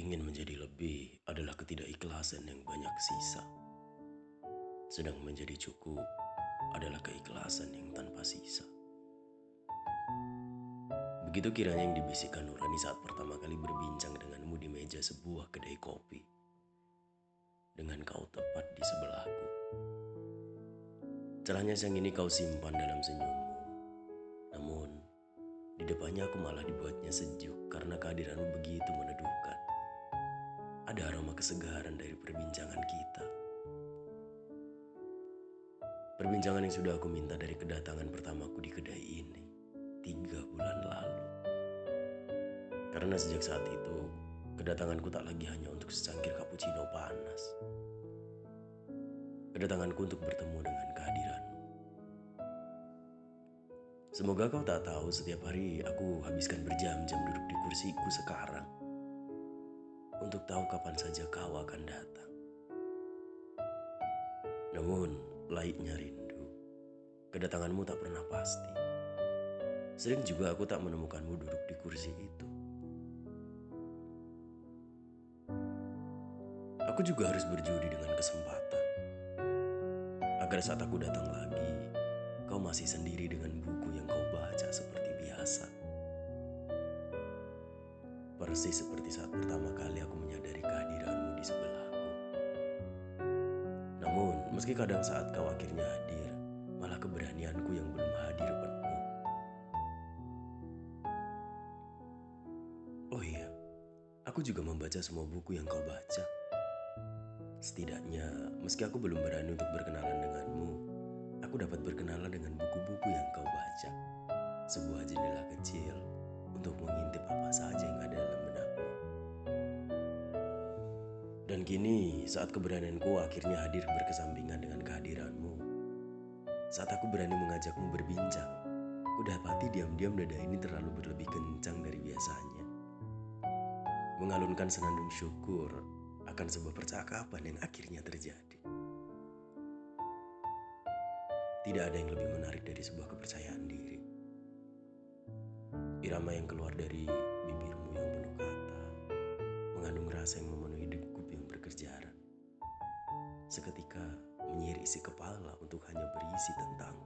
Ingin menjadi lebih adalah ketidakikhlasan yang banyak sisa. Sedang menjadi cukup adalah keikhlasan yang tanpa sisa. Begitu kiranya yang dibisikkan Nurani saat pertama kali berbincang denganmu di meja sebuah kedai kopi. Dengan kau tepat di sebelahku. Celahnya siang ini kau simpan dalam senyummu. Namun, di depannya aku malah dibuatnya sejuk karena kehadiranmu begitu meneduhkan. Ada aroma kesegaran dari perbincangan kita. Perbincangan yang sudah aku minta dari kedatangan pertamaku di kedai ini tiga bulan lalu. Karena sejak saat itu, kedatanganku tak lagi hanya untuk secangkir cappuccino panas. Kedatanganku untuk bertemu dengan kehadiranmu. Semoga kau tak tahu setiap hari aku habiskan berjam-jam duduk di kursiku sekarang. Untuk tahu kapan saja kau akan datang. Namun, laiknya rindu. Kedatanganmu tak pernah pasti. Sering juga aku tak menemukanmu duduk di kursi itu. Aku juga harus berjudi dengan kesempatan. Agar saat aku datang lagi, kau masih sendiri dengan buku yang kau baca seperti biasa. Persis seperti saat pertama kali aku meski kadang saat kau akhirnya hadir, malah keberanianku yang belum hadir penuh. Oh iya, aku juga membaca semua buku yang kau baca. Setidaknya, meski aku belum berani untuk berkenalan denganmu, aku dapat berkenalan dengan buku-buku yang kau baca. Sebuah jendela kecil untuk mengintip apa saja yang ada Dan kini, saat keberanianku akhirnya hadir berkesampingan dengan kehadiranmu, saat aku berani mengajakmu berbincang, ku dapati diam-diam dada ini terlalu berlebih kencang dari biasanya. Mengalunkan senandung syukur akan sebuah percakapan yang akhirnya terjadi. Tidak ada yang lebih menarik dari sebuah kepercayaan diri. Irama yang keluar dari bibirmu yang penuh kata, mengandung rasa yang memenuhi. Seketika menyihir isi kepala untuk hanya berisi tentangmu.